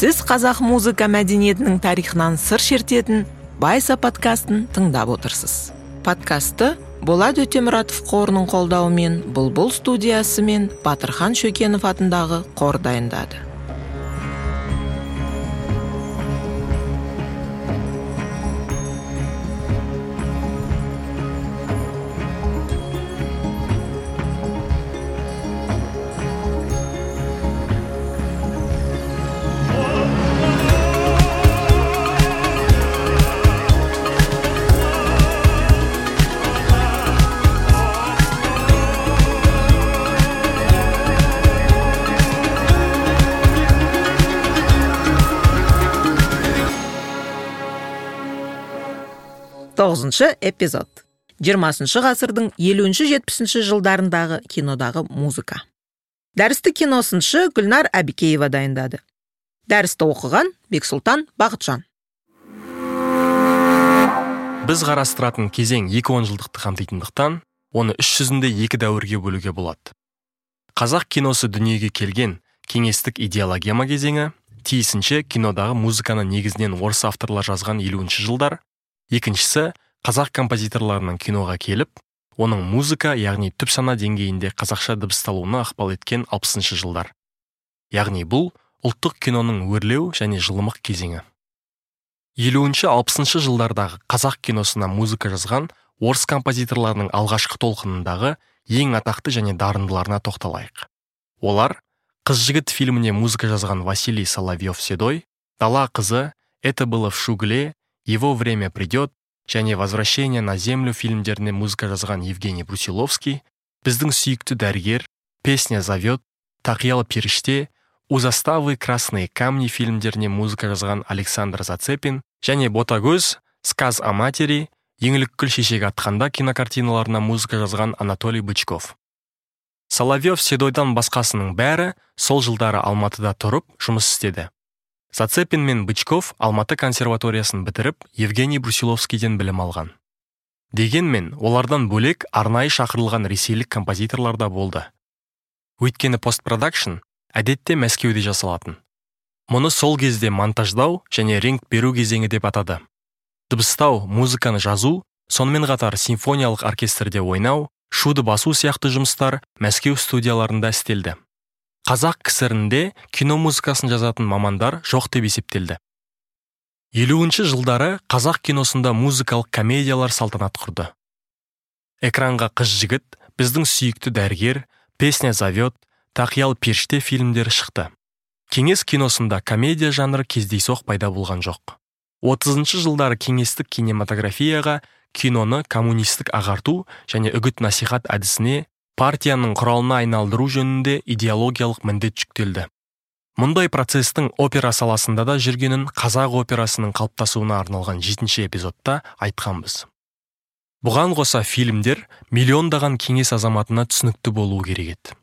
сіз қазақ музыка мәдениетінің тарихынан сыр шертетін байса подкастын тыңдап отырсыз. Подкасты болат өтемұратов қорының қолдауымен бұлбұл студиясы мен батырхан шөкенов атындағы қор дайындады. Тоғызыншы эпизод. Жиырмасыншы ғасырдың елуінші жетпісінші жылдарындағы кинодағы музыка. Дәрісті киносыншы гүлнар әбікеева дайындады. Дәрісті оқыған бексұлтан бақытжан біз қарастыратын кезең екі онжылдықты қамтитындықтан оны үш жүзінде екі дәуірге бөлуге болады. Қазақ киносы дүниеге келген кеңестік идеологема кезеңі тиісінше кинодағы музыканы негізінен орыс авторлар жазған елуінші жылдар екіншісі қазақ композиторларының киноға келіп оның музыка яғни түп сана деңгейінде қазақша дыбысталуына ықпал еткен алпысыншы жылдар. Яғни бұл ұлттық киноның өрлеу және жылымық кезеңі. Елуінші алпысыншы жылдардағы қазақ киносына музыка жазған орыс композиторларының алғашқы толқынындағы ең атақты және дарындыларына тоқталайық. Олар қыз жігіт фильміне музыка жазған василий соловьев седой дала қызы это было в шугле его время придет және возвращение на землю фильмдеріне музыка жазған евгений брусиловский біздің сүйікті дәрігер песня зовет тақиялы періште у заставы красные камни фильмдеріне музыка жазған александр зацепин және ботагөз сказ о матери еңліккүл шешек атқанда кинокартиналарына музыка жазған анатолий бычков. Соловьев седойдан басқасының бәрі сол жылдары алматыда тұрып жұмыс істеді. Зацепин мен бычков алматы консерваториясын бітіріп евгений брусиловскийден білім алған. Дегенмен олардан бөлек арнайы шақырылған ресейлік композиторлар да болды. Өйткені постпродакшн әдетте мәскеуде жасалатын. Мұны сол кезде монтаждау және ринг беру кезеңі деп атады. Дыбыстау музыканы жазу сонымен қатар симфониялық оркестрде ойнау шуды басу сияқты жұмыстар мәскеу студияларында істелді. Қазақ кср інде кино музыкасын жазатын мамандар жоқ деп есептелді. Елуінші жылдары қазақ киносында музыкалық комедиялар салтанат құрды. Экранға қыз жігіт біздің сүйікті дәрігер песня зовет тақиял періште фильмдері шықты. Кеңес киносында комедия жанры кездейсоқ пайда болған жоқ. Отызыншы жылдары кеңестік кинематографияға киноны коммунистік ағарту және үгіт насихат әдісіне партияның құралына айналдыру жөнінде идеологиялық міндет жүктелді. Мұндай процестің опера саласында да жүргенін қазақ операсының қалыптасуына арналған жетінші эпизодта айтқанбыз. Бұған қоса фильмдер миллиондаған кеңес азаматына түсінікті болуы керек еді.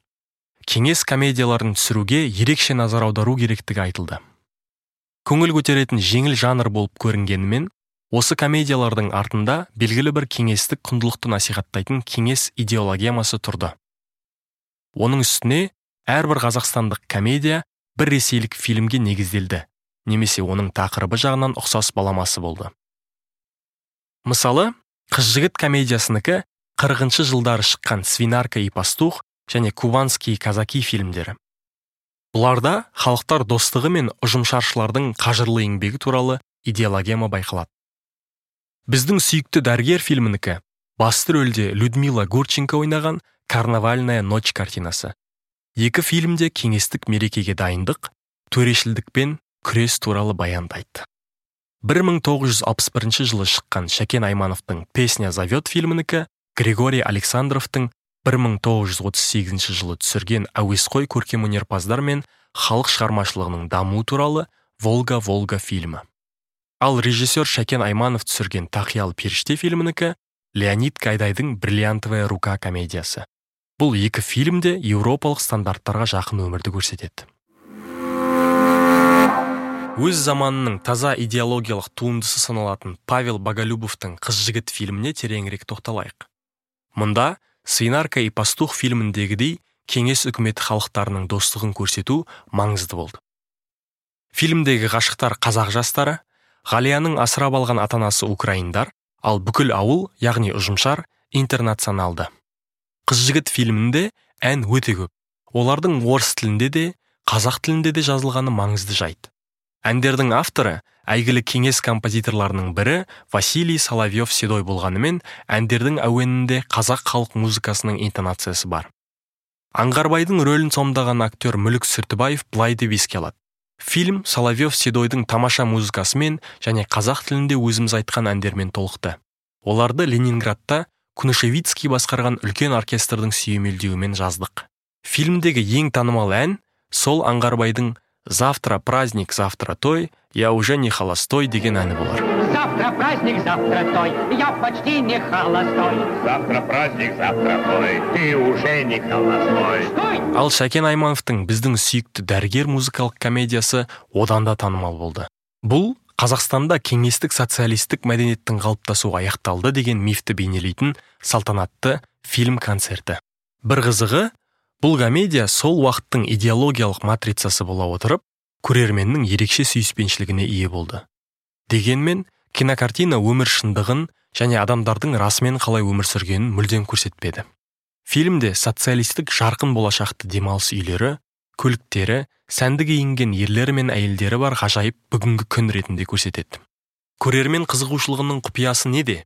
Кеңес комедияларын түсіруге ерекше назар аудару керектігі айтылды. Көңіл көтеретін жеңіл жанр болып көрінгенімен осы комедиялардың артында белгілі бір кеңестік құндылықты насихаттайтын кеңес идеологемасы тұрды. Оның үстіне әрбір қазақстандық комедия бір ресейлік фильмге негізделді немесе оның тақырыбы жағынан ұқсас баламасы болды. Мысалы қыз жігіт комедиясынікі қырғыншы жылдары шыққан свинарка и пастух және кубанский казаки фильмдері. Бұларда халықтар достығы мен ұжымшаршылардың қажырлы еңбегі туралы идеологема байқалады. Біздің сүйікті дәрігер фильмінікі. Басты рөлде людмила гурченко ойнаған карнавальная ночь картинасы. Екі фильмде кеңестік мерекеге дайындық төрешілдікпен күрес туралы баяндайды 1961 жылы шыққан шәкен аймановтың песня зовет фильмінікі григорий александровтың 1938 жылы түсірген әуесқой көркемөнерпаздар мен халық шығармашылығының дамуы туралы волга волга фильмі. Ал режиссер шәкен айманов түсірген тақиял періште фильмінікі леонид гайдайдың бриллиантовая рука комедиясы. Бұл екі фильм де еуропалық стандарттарға жақын өмірді көрсетеді. Өз заманының таза идеологиялық туындысы саналатын павел боголюбовтың қыз жігіт фильміне тереңірек тоқталайық. Мұнда свинарка и пастух фильміндегідей кеңес үкіметі халықтарының достығын көрсету маңызды болды. Фильмдегі ғашықтар қазақ жастары ғалияның асырап алған ата анасы украиндар ал бүкіл ауыл яғни ұжымшар интернационалды. Қыз жігіт фильмінде ән өте көп. Олардың орыс тілінде де қазақ тілінде де жазылғаны маңызды жайт. Әндердің авторы әйгілі кеңес композиторларының бірі василий соловьев седой болғанымен әндердің әуенінде қазақ халық музыкасының интонациясы бар. Аңғарбайдың рөлін сомдаған актер мүлік сүртібаев былай деп еске алады. Фильм соловьев седойдың тамаша музыкасымен және қазақ тілінде өзіміз айтқан әндермен толықты. Оларды ленинградта кунашевицкий басқарған үлкен оркестрдің сүйемелдеуімен жаздық. Фильмдегі ең танымал ән сол аңғарбайдың завтра праздник завтра той я уже не холостой деген әні болар Завтра праздник, завтра той, я почти не холостой. Завтра праздник, завтра той, ты уже не холостой. Стой! ал шәкен аймановтың біздің сүйікті дәрігер музыкалық комедиясы одан да танымал болды бұл қазақстанда кеңестік социалистік мәдениеттің қалыптасуы аяқталды деген мифті бейнелейтін салтанатты фильм концерті бір қызығы бұл комедия сол уақыттың идеологиялық матрицасы бола отырып көрерменнің ерекше сүйіспеншілігіне ие болды. Дегенмен кинокартина өмір шындығын және адамдардың расымен қалай өмір сүргенін мүлдем көрсетпеді. Фильмде социалистік жарқын болашақты демалыс үйлері көліктері сәнді киінген ерлері мен әйелдері бар ғажайып бүгінгі күн ретінде көрсетеді. Көрермен қызығушылығының құпиясы неде?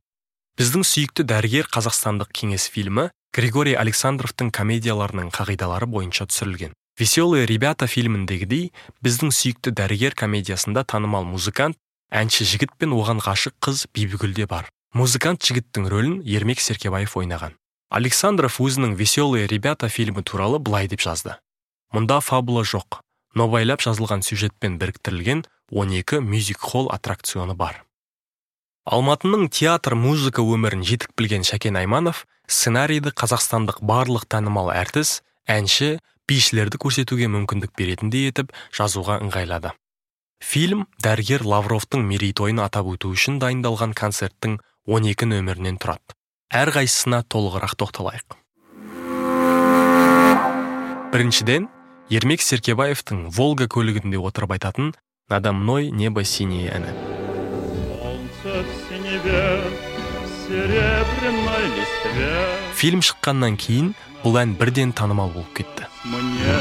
Біздің сүйікті дәрігер қазақстандық кеңес фильмі григорий александровтың комедияларының қағидалары бойынша түсірілген. Веселые ребята фильміндегідей біздің сүйікті дәрігер комедиясында танымал музыкант әнші жігіт пен оған ғашық қыз бибігүл де бар. Музыкант жігіттің рөлін ермек серкебаев ойнаған. Александров өзінің веселые ребята фильмі туралы былай деп жазды. Мұнда фабула жоқ нобайлап жазылған сюжетпен біріктірілген 12 мюзик холл аттракционы бар алматының театр музыка өмірін жетік білген шәкен айманов сценарийді қазақстандық барлық танымал әртіс әнші бишілерді көрсетуге мүмкіндік беретіндей етіп жазуға ыңғайлады. Фильм дәрігер лавровтың мерейтойын атап өту үшін дайындалған концерттің 12 нөмірінен тұрады. Әрқайсысына толығырақ тоқталайық. Біріншіден ермек серкебаевтың волга көлігінде отырып айтатын надо мной небо синее әні. Фильм шыққаннан кейін бұл ән бірден танымал болып кетті мне.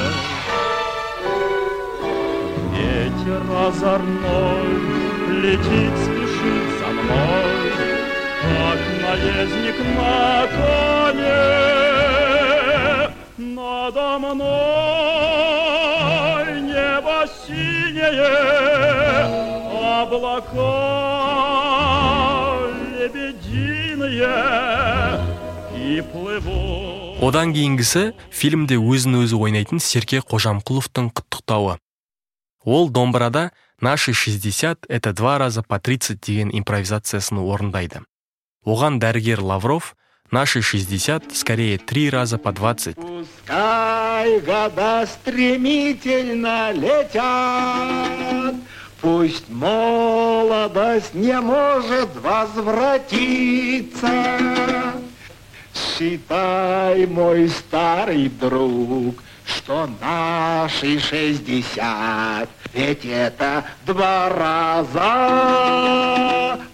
Ветер озорной летит, спешит за мной, как наездник на коне. Надо мной небо синее, облака. Одан кейінгісі фильмде өзін өзі ойнайтын серке қожамқұловтың құттықтауы. Ол домбырада наши 60 это два раза по 30 деген импровизациясын орындайды. Оған дәрігер лавров наши 60 скорее три раза по 20 Пускай года стремительно летят, Пусть молодость не может возвратиться. Считай, мой старый друг, что наши шестьдесят, ведь это два раза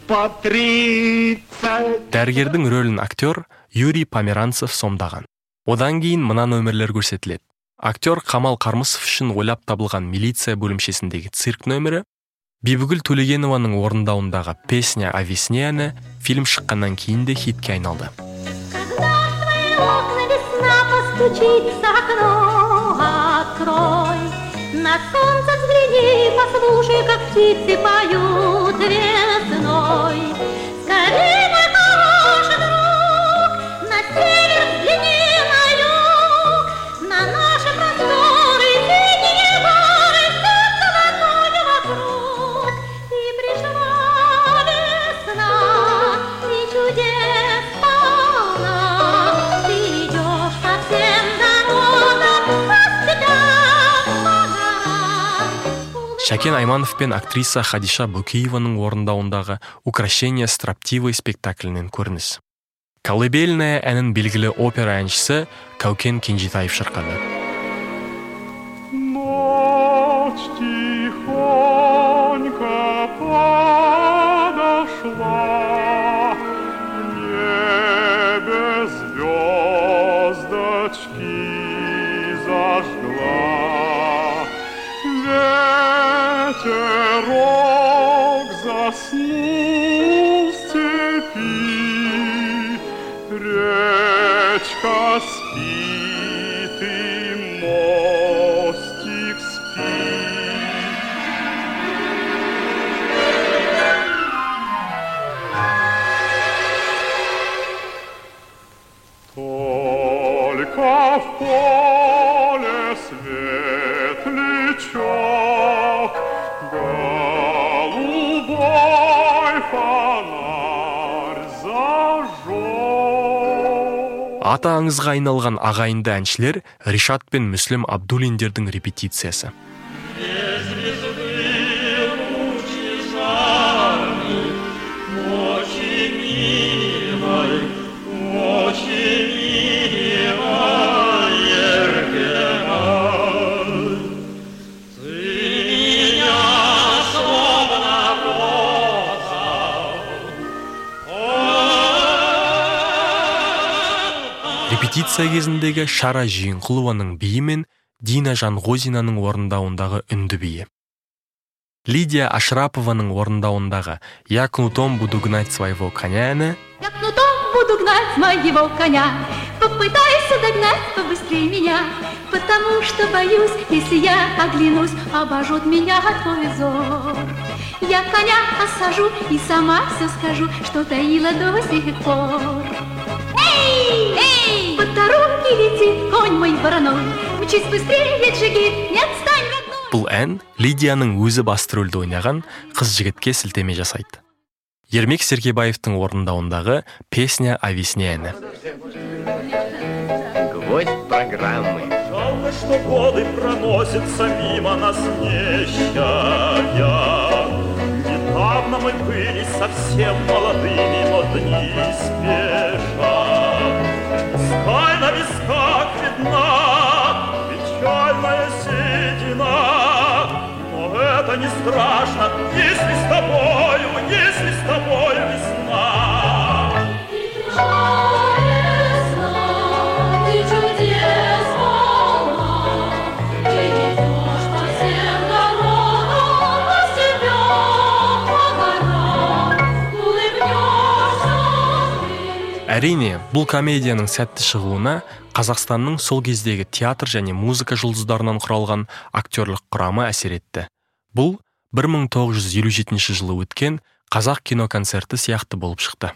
по тридцать. дәрігердің рөлін актер юрий померанцев сомдаған одан кейін мына нөмірлер көрсетіледі актер қамал қармысов үшін ойлап табылған милиция бөлімшесіндегі цирк нөмірі бибігүл төлегенованың орындауындағы песня о весне әні фильм шыққаннан кейін де хитке айналды. На солнце взгляни, послушай, как птицы поют весной. Скорей, шәкен айманов пен актриса хадиша бөкееваның орындауындағы украшение строптивой спектаклінен көрініс. Колыбельная әнін белгілі опера әншісі кәукен кенжетаев шырқады. Поле аты аңызға айналған ағайынды әншілер ришат пен мүслім абдуллиндердің репетициясы. Репетиция кезіндегі шара жиенқұлованың биі мен дина жанғозинаның орындауындағы үнді биі лидия ашрапованың орындауындағы я кнутом буду гнать своего коня әні. Я кнутом буду гнать моего коня Попытайся догнать побыстрее меня Потому что боюсь, если я оглянусь Обожжет меня твой взор Я коня осажу и сама все скажу Что таила до сих пор. Эй! Эй! По дороге летит конь мой вороной. Мчись быстрее, джигит, не отстань, родной! Бұл ән лидияның өзі басты рөлді ойнаған қыз жігітке сілтеме жасайды ермек сергебаевтың орындауындағы песня о весне әні. Гвоздь программы. Жалко, что годы проносятся мимо нас нещая. Недавно мы были совсем молодыми, но дни спешат. Скай на висках видна печальная седина. Но это не страшно, если с тобою, если с тобою әрине бұл комедияның сәтті шығуына қазақстанның сол кездегі театр және музыка жұлдыздарынан құралған актерлік құрамы әсер етті. Бұл 1957 жылы өткен қазақ киноконцерті сияқты болып шықты.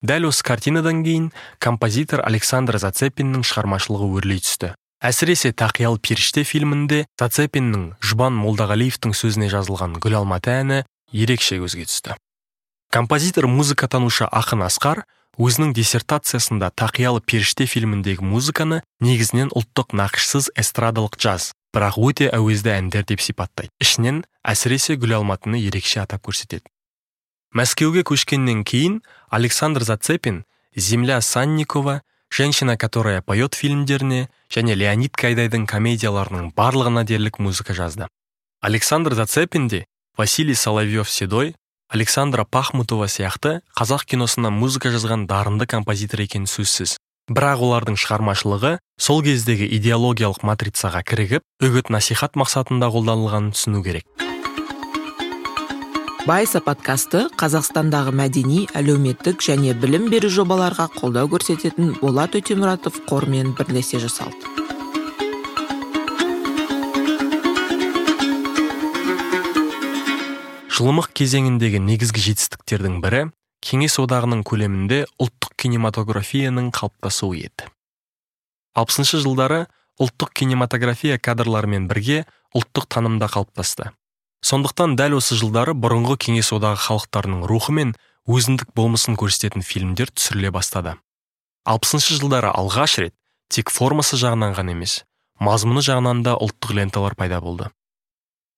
Дәл осы картинадан кейін композитор александр зацепиннің шығармашылығы өрлей түсті. Әсіресе тақиял періште фильмінде зацепиннің жұбан молдағалиевтің сөзіне жазылған гүл алматы әні ерекше көзге түсті. Композитор музыкатанушы ақын асқар өзінің диссертациясында тақиялы періште фильміндегі музыканы негізінен ұлттық нақышсыз эстрадалық джаз бірақ өте әуезді әндер деп сипаттайды. Ішінен әсіресе гүл алматыны ерекше атап көрсетеді. Мәскеуге көшкеннен кейін александр зацепин земля санникова женщина которая поет фильмдеріне және леонид кайдайдың комедияларының барлығына дерлік музыка жазды александр зацепин де василий соловьев седой александра пахмутова сияқты қазақ киносына музыка жазған дарынды композитор екені сөзсіз. Бірақ олардың шығармашылығы сол кездегі идеологиялық матрицаға кірігіп үгіт насихат мақсатында қолданылғанын түсіну керек. Байса подкасты қазақстандағы мәдени әлеуметтік және білім беру жобаларға қолдау көрсететін болат өтемұратов қорымен бірлесе жасалды. Жылымық кезеңіндегі негізгі жетістіктердің бірі кеңес одағының көлемінде ұлттық кинематографияның қалыптасуы еді. Алпысыншы жылдары ұлттық кинематография кадрларымен бірге ұлттық танымда қалыптасты. Сондықтан дәл осы жылдары бұрынғы кеңес одағы халықтарының рухы мен өзіндік болмысын көрсететін фильмдер түсіріле бастады. Алпысыншы жылдары алғаш рет тек формасы жағынан ғана емес мазмұны жағынан да ұлттық ленталар пайда болды.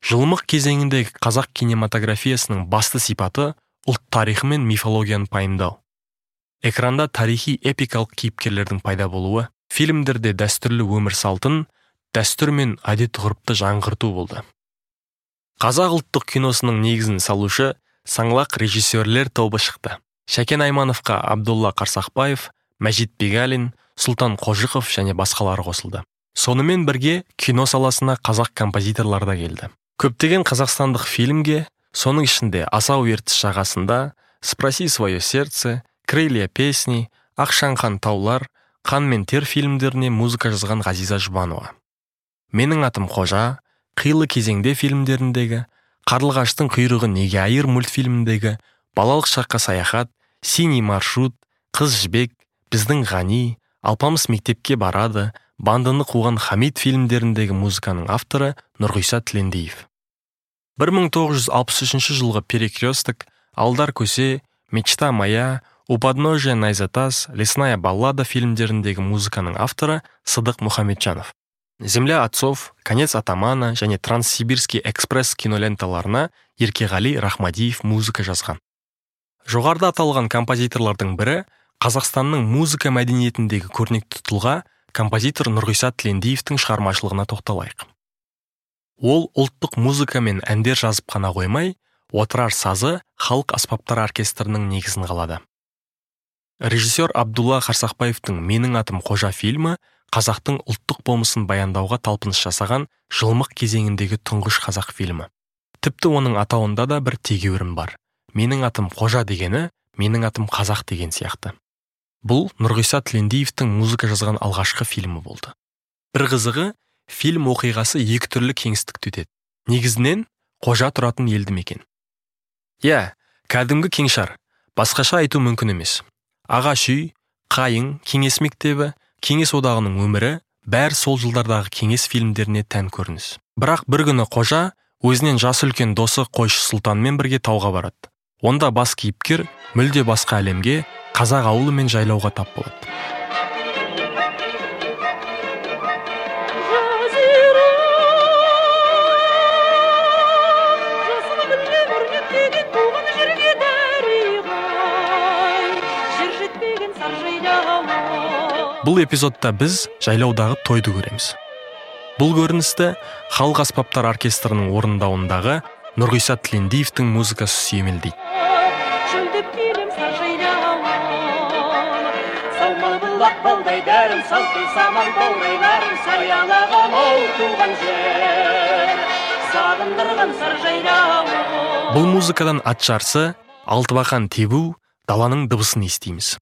Жылымық кезеңіндегі қазақ кинематографиясының басты сипаты ұлт тарихы мен мифологияны пайымдау. Экранда тарихи эпикалық кейіпкерлердің пайда болуы фильмдерде дәстүрлі өмір салтын дәстүр мен әдет ғұрыпты жаңғырту болды. Қазақ ұлттық киносының негізін салушы саңлақ режиссерлер тобы шықты. Шәкен аймановқа абдулла қарсақбаев мәжит бегалин сұлтан қожықов және басқалары қосылды. Сонымен бірге кино саласына қазақ композиторлар да келді. Көптеген қазақстандық фильмге соның ішінде асау ертіс жағасында спроси свое сердце крылья песни ақшаңқан таулар қан мен тер фильмдеріне музыка жазған ғазиза жұбанова. Менің атым қожа қилы кезеңде фильмдеріндегі қарлығаштың құйрығы неге айыр мультфильміндегі балалық шаққа саяхат синий маршрут қыз жібек біздің ғани алпамыс мектепке барады бандыны қуған хамид фильмдеріндегі музыканың авторы нұрғиса тілендиев. 1963 жылғы перекресток алдар көсе мечта моя у подножия найзатас лесная баллада фильмдеріндегі музыканың авторы сыдық мұхамеджанов. Земля отцов конец атамана және транссибирский экспресс киноленталарына еркеғали рахмадиев музыка жазған. Жоғарыда аталған композиторлардың бірі қазақстанның музыка мәдениетіндегі көрнекті тұлға композитор нұрғиса тілендиевтің шығармашылығына тоқталайық. Ол ұлттық музыка мен әндер жазып қана қоймай отырар сазы халық аспаптар оркестрінің негізін қалады. Режиссер абдулла қарсақбаевтың менің атым қожа фильмі қазақтың ұлттық болмысын баяндауға талпыныс жасаған жылмық кезеңіндегі тұңғыш қазақ фильмі. Тіпті оның атауында да бір тегеурін бар. Менің атым қожа дегені менің атым қазақ деген сияқты. Бұл нұрғиса тілендиевтің музыка жазған алғашқы фильмі болды. Бір қызығы фильм оқиғасы екі түрлі кеңістікте өтеді. Негізінен қожа тұратын елді мекен. Иә кәдімгі кеңшар. Басқаша айту мүмкін емес. Ағаш үй қайың кеңес мектебі кеңес одағының өмірі бәрі сол жылдардағы кеңес фильмдеріне тән көрініс. Бірақ бір күні қожа өзінен жасы үлкен досы қойшы сұлтанмен бірге тауға барады. Онда бас кейіпкер мүлде басқа әлемге қазақ ауылы мен жайлауға тап болады. Бұл эпизодта біз жайлаудағы тойды көреміз. Бұл көріністі халық аспаптар оркестрінің орындауындағы нұрғиса тілендиевтің музыкасы сүйемелдейді. Балдай дәрім салқын самал баурайларым саялаған ол туған жер сағындырған бұл музыкадан ат жарысы алтыбақан тебу даланың дыбысын естиміз.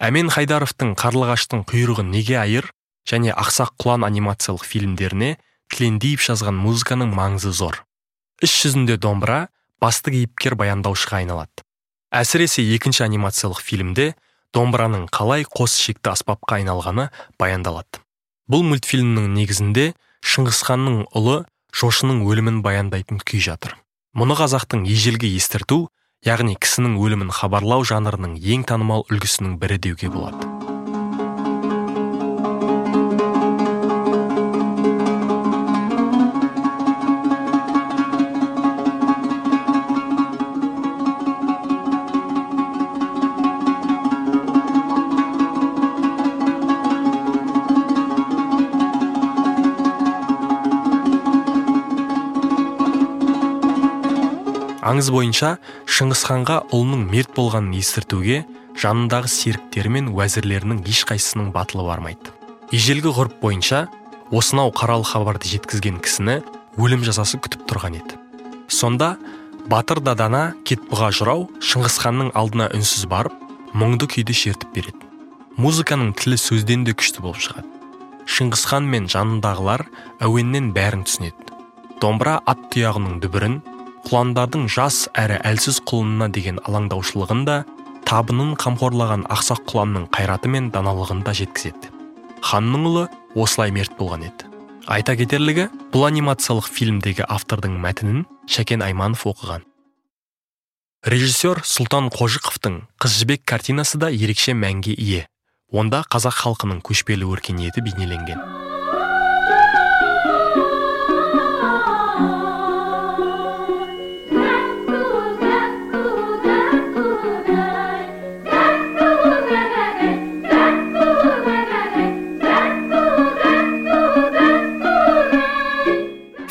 Әмен хайдаровтың қарлығаштың құйрығы неге айыр? және ақсақ құлан анимациялық фильмдеріне тілендиев жазған музыканың маңызы зор. Іс жүзінде домбыра басты кейіпкер баяндаушыға айналады. Әсіресе екінші анимациялық фильмде домбыраның қалай қос шекті аспапқа айналғаны баяндалады. Бұл мультфильмнің негізінде шыңғысханның ұлы жошының өлімін баяндайтын күй жатыр. Мұны қазақтың ежелгі естірту яғни кісінің өлімін хабарлау жанрының ең танымал үлгісінің бірі деуге болады. Аңыз бойынша шыңғысханға ұлының мерт болғанын естіртуге жанындағы серіктері мен уәзірлерінің ешқайсысының батылы бармайды. Ежелгі ғұрып бойынша осынау қаралы хабарды жеткізген кісіні өлім жазасы күтіп тұрған еді. Сонда батыр дадана кетбұға жырау шыңғысханның алдына үнсіз барып мұңды күйді шертіп береді. Музыканың тілі сөзден де күшті болып шығады. Шыңғысхан мен жанындағылар әуеннен бәрін түсінеді. Домбыра ат тұяғының дүбірін құландардың жас әрі әлсіз құлынына деген алаңдаушылығын да табынын қамқорлаған ақсақ құланның қайраты мен даналығын да жеткізеді. Ханның ұлы осылай мерт болған еді. Айта кетерлігі бұл анимациялық фильмдегі автордың мәтінін шәкен айманов оқыған. Режиссер сұлтан қожықовтың қыз жібек картинасы да ерекше мәнге ие. Онда қазақ халқының көшпелі өркениеті бейнеленген.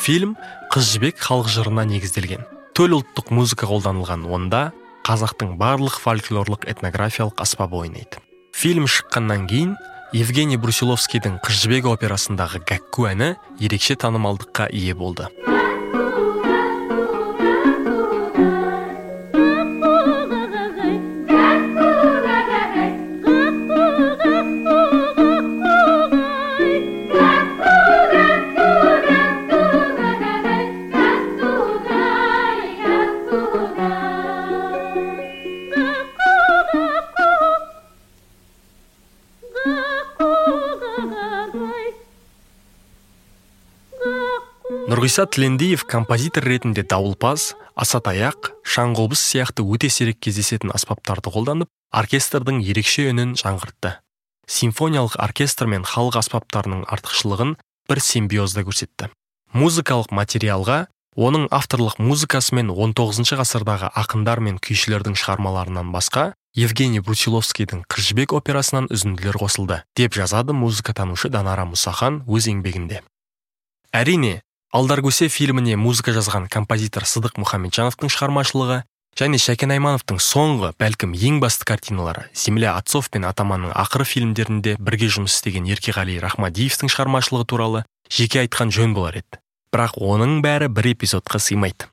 Фильм қыз жібек халық жырына негізделген төл ұлттық музыка қолданылған онда қазақтың барлық фольклорлық этнографиялық аспабы ойнайды. Фильм шыққаннан кейін евгений брусиловскийдің қыз жібек операсындағы гәкку әні ерекше танымалдыққа ие болды. Нұрғиса тілендиев композитор ретінде дауылпаз асатаяқ шаңқобыз сияқты өте сирек кездесетін аспаптарды қолданып оркестрдің ерекше үнін жаңғыртты. Симфониялық оркестр мен халық аспаптарының артықшылығын бір симбиозда көрсетті. Музыкалық материалға оның авторлық музыкасы мен 19 ғасырдағы ақындар мен күйшілердің шығармаларынан басқа евгений брусиловскийдің қыз жібек операсынан үзінділер қосылды деп жазады музыкатанушы данара мұсахан өз еңбегінде. Әрине алдаркөсе фильміне музыка жазған композитор сыдық мұхамеджановтың шығармашылығы және шәкен аймановтың соңғы бәлкім ең басты картиналары земля отцов пен атаманның ақыры фильмдерінде бірге жұмыс істеген еркеғали рахмадиевтің шығармашылығы туралы жеке айтқан жөн болар еді. Бірақ оның бәрі бір эпизодқа сыймайды.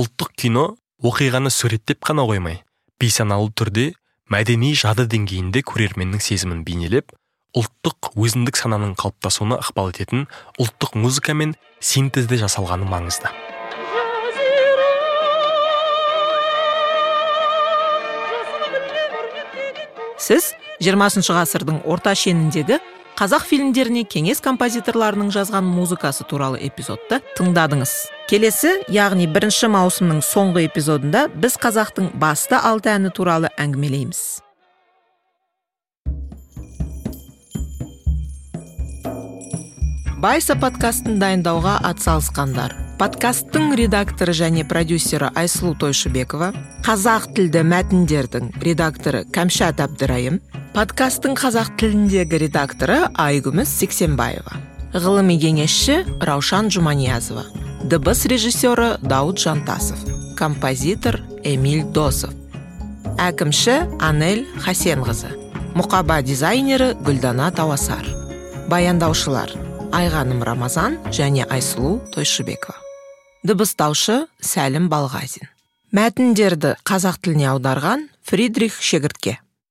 Ұлттық кино оқиғаны суреттеп қана қоймай бейсаналы түрде мәдени жады деңгейінде көрерменнің сезімін бейнелеп ұлттық өзіндік сананың қалыптасуына ықпал ететін ұлттық музыкамен синтезде жасалғаны маңызды. Сіз 20 ғасырдың орта шеніндегі қазақ фильмдеріне кеңес композиторларының жазған музыкасы туралы эпизодты тыңдадыңыз. Келесі яғни бірінші маусымның соңғы эпизодында біз қазақтың басты алты әні туралы әңгімелейміз. Байса подкастын дайындауға атсалысқандар. Подкасттың редакторы және продюсері айсұлу тойшыбекова қазақ тілді мәтіндердің редакторы кәмшат әбдірайым подкасттың қазақ тіліндегі редакторы айгүміс сексенбаева ғылыми кеңесші раушан жұманиязова дыбыс режиссері дауд жантасов композитор эмиль досов әкімші анель хасенқызы мұқаба дизайнері гүлдана тауасар. Баяндаушылар. Айғаным рамазан және айсұлу тойшыбекова. Дыбыстаушы сәлім балғазин. Мәтіндерді қазақ тіліне аударған фридрих шегіртке.